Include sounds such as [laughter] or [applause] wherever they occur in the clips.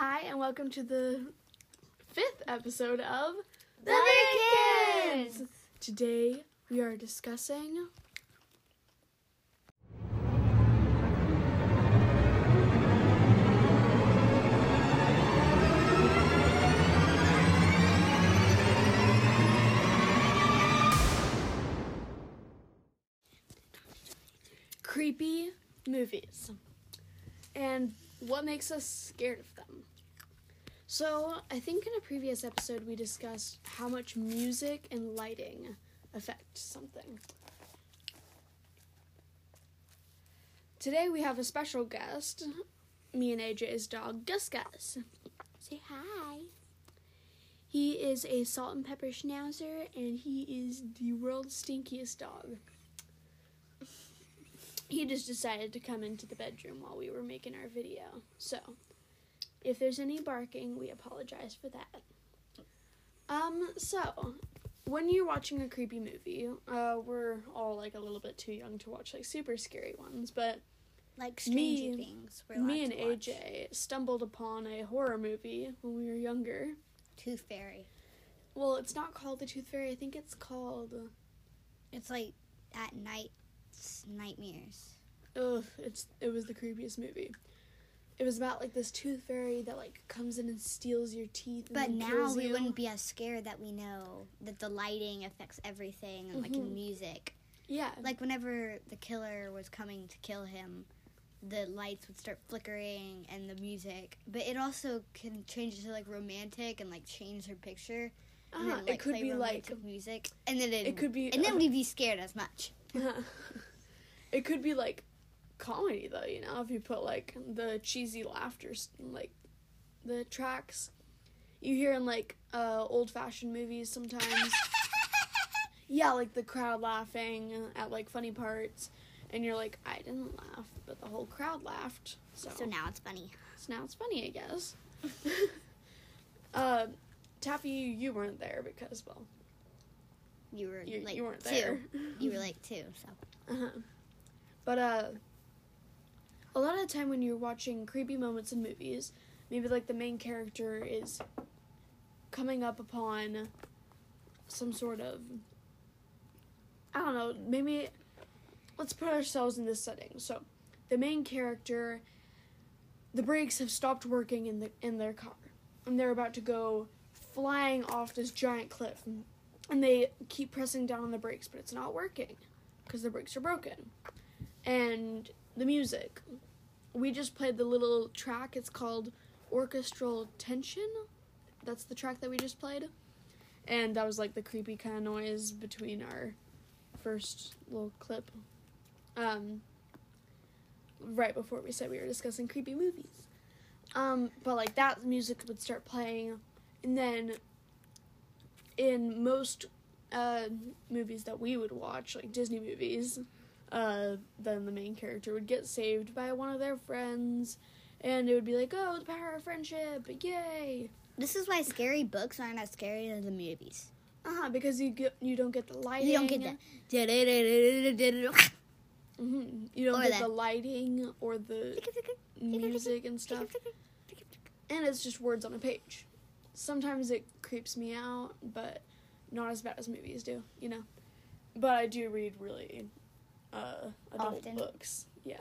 Hi, and welcome to the fifth episode of The Vid Kids! Today we are discussing creepy movies and what makes us scared of them. So, I think in a previous episode we discussed how much music and lighting affect something. Today we have a special guest, me and AJ's dog, Gus Gus. Say hi. He is a salt and pepper schnauzer and he is the world's stinkiest dog. He just decided to come into the bedroom while we were making our video. So, if there's any barking, we apologize for that. Um, so when you're watching a creepy movie, uh, we're all like a little bit too young to watch like super scary ones, but Like Stranger Me- Things. We're me and. AJ stumbled upon a horror movie when we were younger. Tooth Fairy. Well, it's not called The Tooth Fairy. I think it's called. It's like at night nightmares. Ugh, it's it was the creepiest movie. It was about like this tooth fairy that like comes in and steals your teeth. And But now we you. wouldn't be as scared that we know that the lighting affects everything and like in Mhm. music. Yeah, Like whenever the killer was coming to kill him, the lights would start flickering and the music. But it also can change to like romantic and like change her picture. And uh, then, like, it could be like music. And then it, it could be and then uh, we'd be scared as much. [laughs] it could be like comedy though, you know, if you put like the cheesy laughter, like the tracks you hear in like uh, old fashioned movies sometimes. [laughs] yeah, like the crowd laughing at like funny parts, and you're like, I didn't laugh, but the whole crowd laughed. So, So now it's funny. so now it's funny, I guess. [laughs] uh, Taffy, you weren't there because well, You were you, like you weren't two. there. You were [laughs] like two, so Uh-huh. But uh a lot of the time when you're watching creepy moments in movies, maybe like the main character is coming up upon some sort of I don't know, maybe let's put ourselves in this setting. So, the main character the brakes have stopped working in the in their car and they're about to go flying off this giant cliff and they keep pressing down on the brakes but it's not working because the brakes are broken. And the music. We just played the little track. It's called Orchestral Tension. That's the track that we just played. And that was like the creepy kind of noise between our first little clip. Um, right before we said we were discussing creepy movies. Um, but like that music would start playing, and then in most uh, movies that we would watch, like Disney movies, uh, then the main character would get saved by one of their friends, and it would be like, oh, the power of friendship, yay! this is why scary books aren't as scary as the movies. Uh huh. Because you get you don't get the lighting. You don't get that. [laughs] hmm You don't Or get the- the lighting or the music and stuff, and it's just words on a page. Sometimes it creeps me out, but not as bad as movies do, you know. But I do read really uh, adult Often. books. Yeah.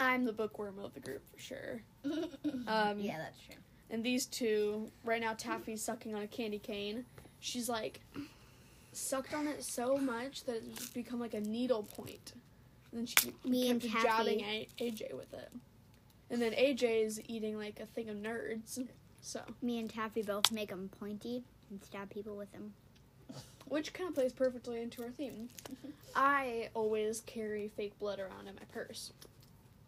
I'm the bookworm of the group for sure. [laughs] Um, yeah, that's true. And these two, right now, Taffy's sucking on a candy cane. She's like sucked on it so much that it's become like a needle point. And then she Me and kept Taffy- jabbing a- AJ with it. And then AJ is eating like a thing of nerds. So, Me and Taffy both make them pointy and stab people with them. Which kind of plays perfectly into our theme. [laughs] I always carry fake blood around in my purse.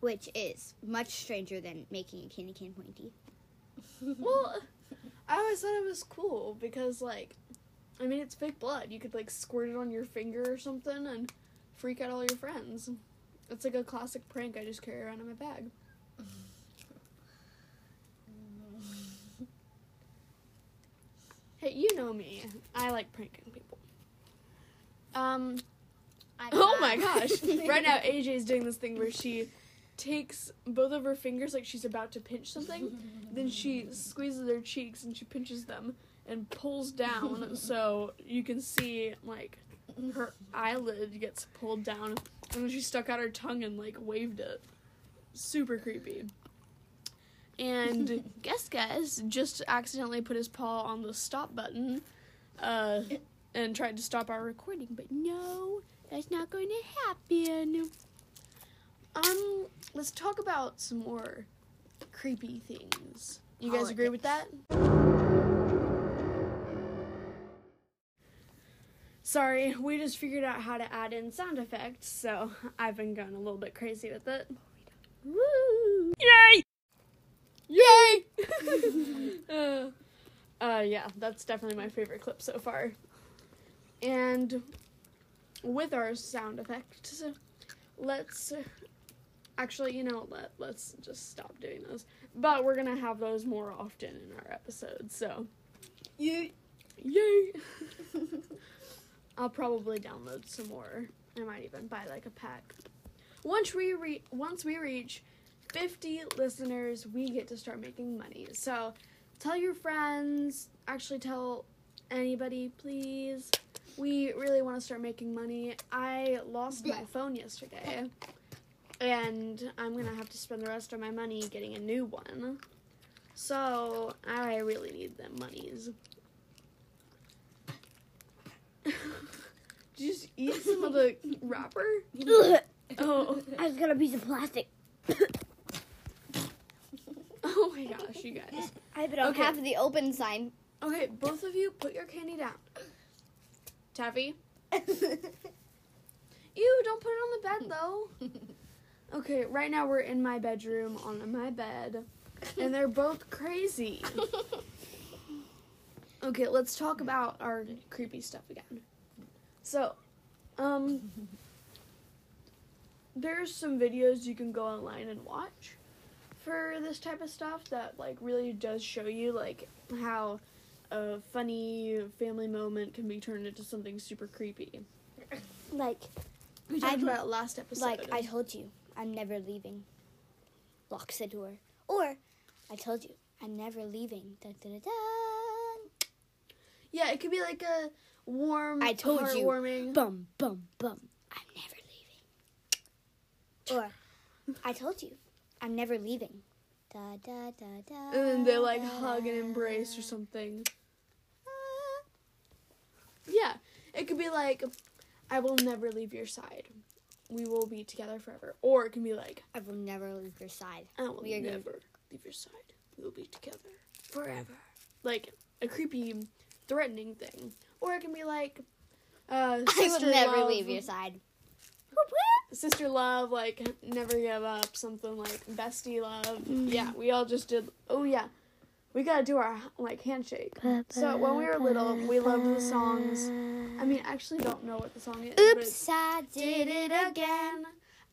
Which is much stranger than making a candy cane pointy. [laughs] Well, I always thought it was cool because, like, I mean, it's fake blood. You could, like, squirt it on your finger or something and freak out all your friends. It's like a classic prank I just carry around in my bag. Hey, you know me. I like pranking people. Um, oh my gosh. [laughs] right now, AJ is doing this thing where she takes both of her fingers like she's about to pinch something. then she squeezes their cheeks and she pinches them and pulls down [laughs] so you can see like her eyelid gets pulled down and then she stuck out her tongue and like waved it. Super creepy. And [laughs] Gus Gus just accidentally put his paw on the stop button uh, and tried to stop our recording, but no, that's not going to happen. Um, let's talk about some more creepy things. You guys agree with that? Sorry, we just figured out how to add in sound effects, so I've been going a little bit crazy with it. Woo! Yay! Yay! [laughs] uh, uh, yeah, that's definitely my favorite clip so far. And with our sound effects, let's actually, you know, let let's just stop doing those. But we're gonna have those more often in our episodes. So, yay, yay! [laughs] I'll probably download some more. I might even buy like a pack. Once we re- once we reach 50 listeners, we get to start making money. So, tell your friends, actually tell anybody, please. We really want to start making money. I lost my phone yesterday, and I'm gonna have to spend the rest of my money getting a new one. So, I really need them monies. Did you just eat some of the [laughs] wrapper? Oh, I just got a piece of plastic. Oh my gosh, you guys. [laughs] I on Okay. of the open sign. Okay, both of you, put your candy down. Taffy, [laughs] ew, don't put it on the bed [laughs] though. Okay, right now we're in my bedroom on my bed, and they're both crazy. Okay, let's talk about our creepy stuff again. So, um, there's some videos you can go online and watch for this type of stuff that like really does show you like how a funny family moment can be turned into something super creepy. like, We talked I'm- about last episode. like I told you, I'm never leaving. Locks the door. Or, I told you, I'm never leaving. Dun, dun, dun, dun. yeah, it could be like a warm, I told you. heartwarming. Bum, bum, bum. I'm never leaving. Or, I told you, I'm never leaving. Da, da, da, da, and then they like hug and embrace or something. Yeah, it could be like, I will never leave your side. We will be together forever. Or it can be like, I will never leave your side. I will We are gonna- never leave your side. We will be together forever. Like a creepy, threatening thing. Or it can be like, uh, I will never love, leave your side. Sister love, like never give up. Something like bestie love. Mm-hmm. Yeah, we all just did. Oh yeah, we gotta do our like handshake. So when we were little, we loved the songs. I mean, I actually don't know what the song is. Oops, I did it again.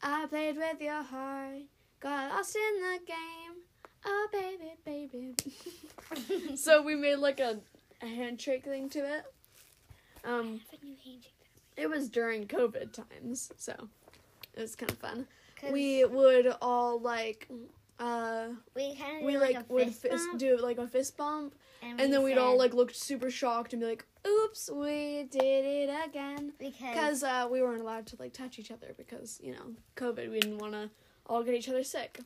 I played with your heart, got lost in the game. Oh baby, baby. [laughs] so we made like a, a handshake thing to it. Um, it was during COVID times, so it was kind of fun. We would all like, uh, we kind of we like would fist, do like a fist bump, and we then we'd all like look super shocked and be like, "Oops, we did it again." because uh, we weren't allowed to like touch each other because you know COVID. We didn't want to all get each other sick.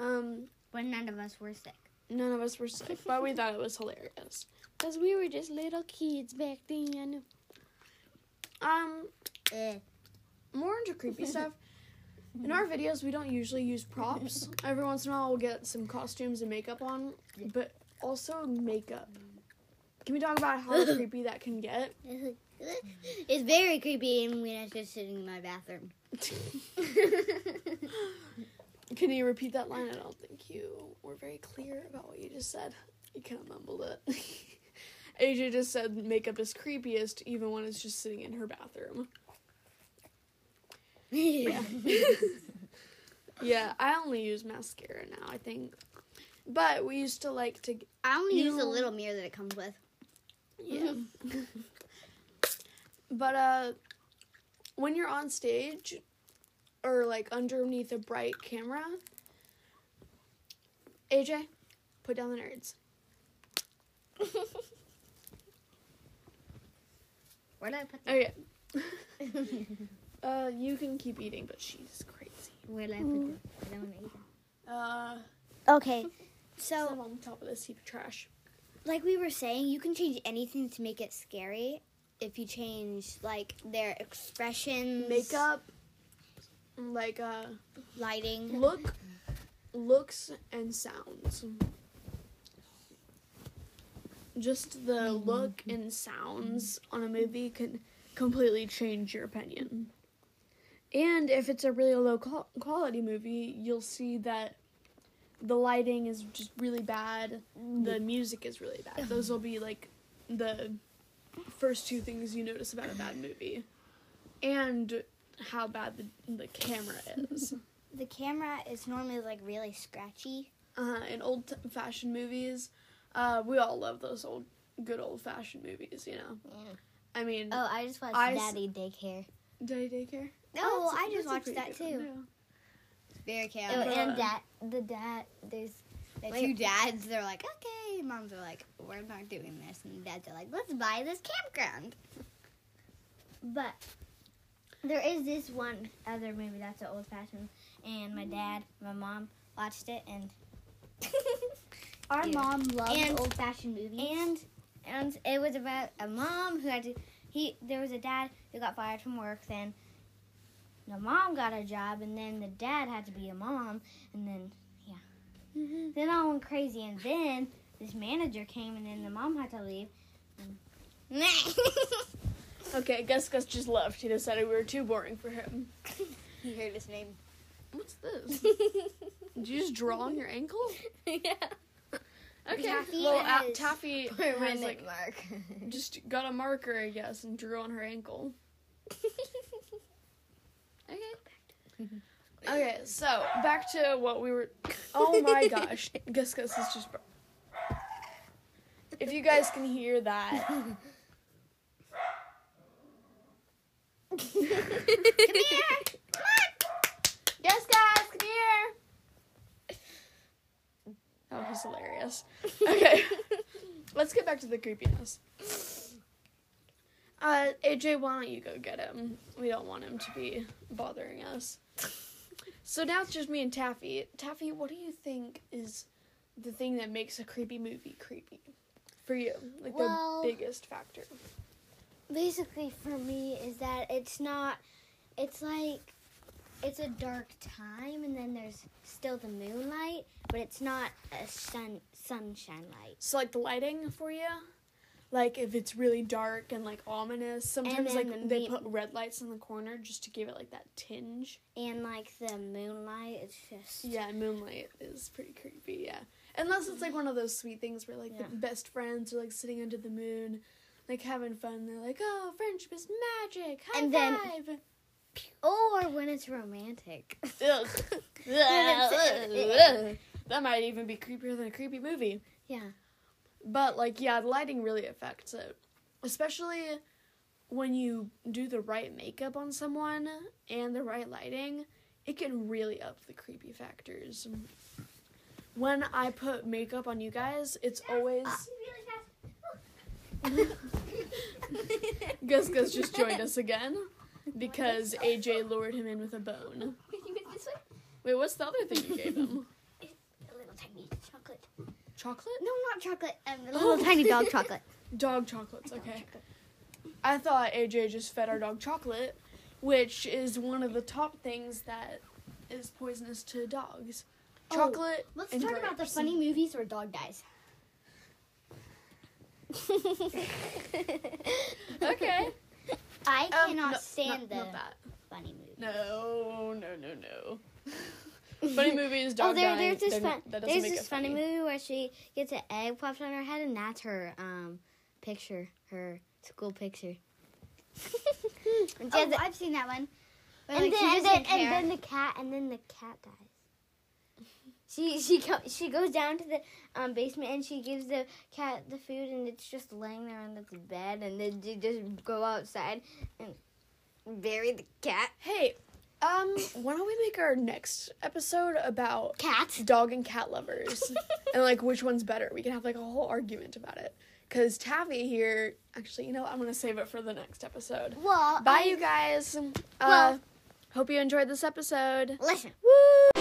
Um, when none of us were sick. none of us were sick, but we thought it was hilarious [laughs] because we were just little kids back then. Um, Eh. More into creepy stuff. In our videos, we don't usually use props. [laughs] Every once in a while, we'll get some costumes and makeup on, but also makeup. Can we talk about how [laughs] creepy that can get? [laughs] it's very creepy and when I was just sitting in my bathroom. Can you repeat that line? I don't think you were very clear about what you just said. You kind of mumbled it. AJ just said makeup is creepiest even when it's just sitting in her bathroom. Yeah. [laughs] yeah, I only use mascara now, I think. But we used to like to. I only use the little mirror that it comes with. Yeah. [laughs] but, uh, when you're on stage, or like underneath a bright camera. AJ, put down the nerds. [laughs] Where did I put that? Okay. Uh, you can keep eating, but she's crazy. Where did I put them? I don't want to eat them. Uh, Okay, [laughs] so so on top of this heap of trash. like we were saying, you can change anything to make it scary. If you change like their expressions, Makeup, like uh, lighting, look, looks and sounds. Just the look and sounds on a movie can completely change your opinion. And if it's a really low qual- quality movie, you'll see that the lighting is just really bad. The music is really bad. Those will be like the first two things you notice about a bad movie. And how bad the, the camera is. [laughs] the camera is normally like really scratchy. uh, in old t- fashioned movies. Uh, we all love those old, good old fashioned movies, you know. Yeah. I mean, Oh, I just watched I s- Daddy Daycare. Daddy Daycare. Oh, no, Oh, I just watched that too. one, yeah. Very chaotic. Oh, and dad, the dad, there's the Wait. two dads. They're like, okay. Moms are like, we're not doing this, and dads are like, let's buy this campground. But there is this one other movie that's an old fashioned, and my dad, my mom watched it, and [laughs] Our Yeah. mom loves And- old fashioned movies. and and it was about a mom who had to. He there was a dad who got fired from work. Then the mom got a job, and then the dad had to be a mom, and then yeah, Mm-hmm. then all went crazy, and then this manager came, and then the mom had to leave. And [laughs] Okay, Gus Gus just left. He decided we were too boring for him. [laughs] he heard his name. What's this? Did you just draw on your ankle? [laughs] yeah. Okay. Taffy well, uh, has Taffy has like mark. just got a marker, I guess, and drew on her ankle. Okay. [laughs] Okay, so back to what we were. Oh [laughs] my gosh, Gus Gus is just. If you guys can hear that, [laughs] Come here. Come yes, guys, come here. That was hilarious. Okay, let's get back to the creepiness. Uh, AJ, why don't you go get him? We don't want him to be bothering us. So now it's just me and Taffy. Taffy, what do you think is the thing that makes a creepy movie creepy for you? Like Well- the biggest factor. basically for me is that it's not it's like it's a dark time and then there's still the moonlight but it's not a sun sunshine light So like the lighting for you, like if it's really dark and like ominous. Sometimes like the they put red lights in the corner just to give it like that tinge. and like the moonlight it's just Yeah, moonlight is pretty creepy. Yeah, unless it's like one of those sweet things where like Yeah. the best friends are like sitting under the moon, like having fun. They're like, "Oh, friendship is magic." High And then- five. or when it's romantic [laughs] [laughs] that might even be creepier than a creepy movie. yeah But like, yeah, the lighting really affects it, especially when you do the right makeup on someone and the right lighting. It can really up the creepy factors. When I put makeup on you guys, it's always [laughs] Gus Gus just joined us again because AJ lured him in with a bone. [laughs] Wait, what's the other thing you gave him? a little tiny chocolate Chocolate? no not chocolate um, a little [laughs] tiny dog chocolate [laughs] Dog chocolates, okay. I thought AJ just fed our dog chocolate, which is one of the top things that is poisonous to dogs. Oh, Chocolate. Let's and talk about the funny movies where dog dies. [laughs] Okay. I Um, cannot no, stand not, the not that. funny movie. No, no, no, no. Funny movies, [laughs] dog oh, there, dying. there's this they're fun, not- that doesn't there's this it funny movie where she gets an egg popped on her head, and that's her um picture, her school picture. [laughs] and, she has Oh, a- I've seen that one. Where, and like, then, and, then, and then the cat, and then the cat dies. She she she goes down to the um, basement and she gives the cat the food and it's just laying there on its bed and then they just go outside and bury the cat. Hey, Um, why don't we make our next episode about Cats. dog and cat lovers [laughs] and like which one's better? We can have like a whole argument about it. Cause Taffy here, actually, you know, what? I'm gonna save it for the next episode. Well, Bye, I- you guys. Uh, Well- hope you enjoyed this episode. Listen. Woo!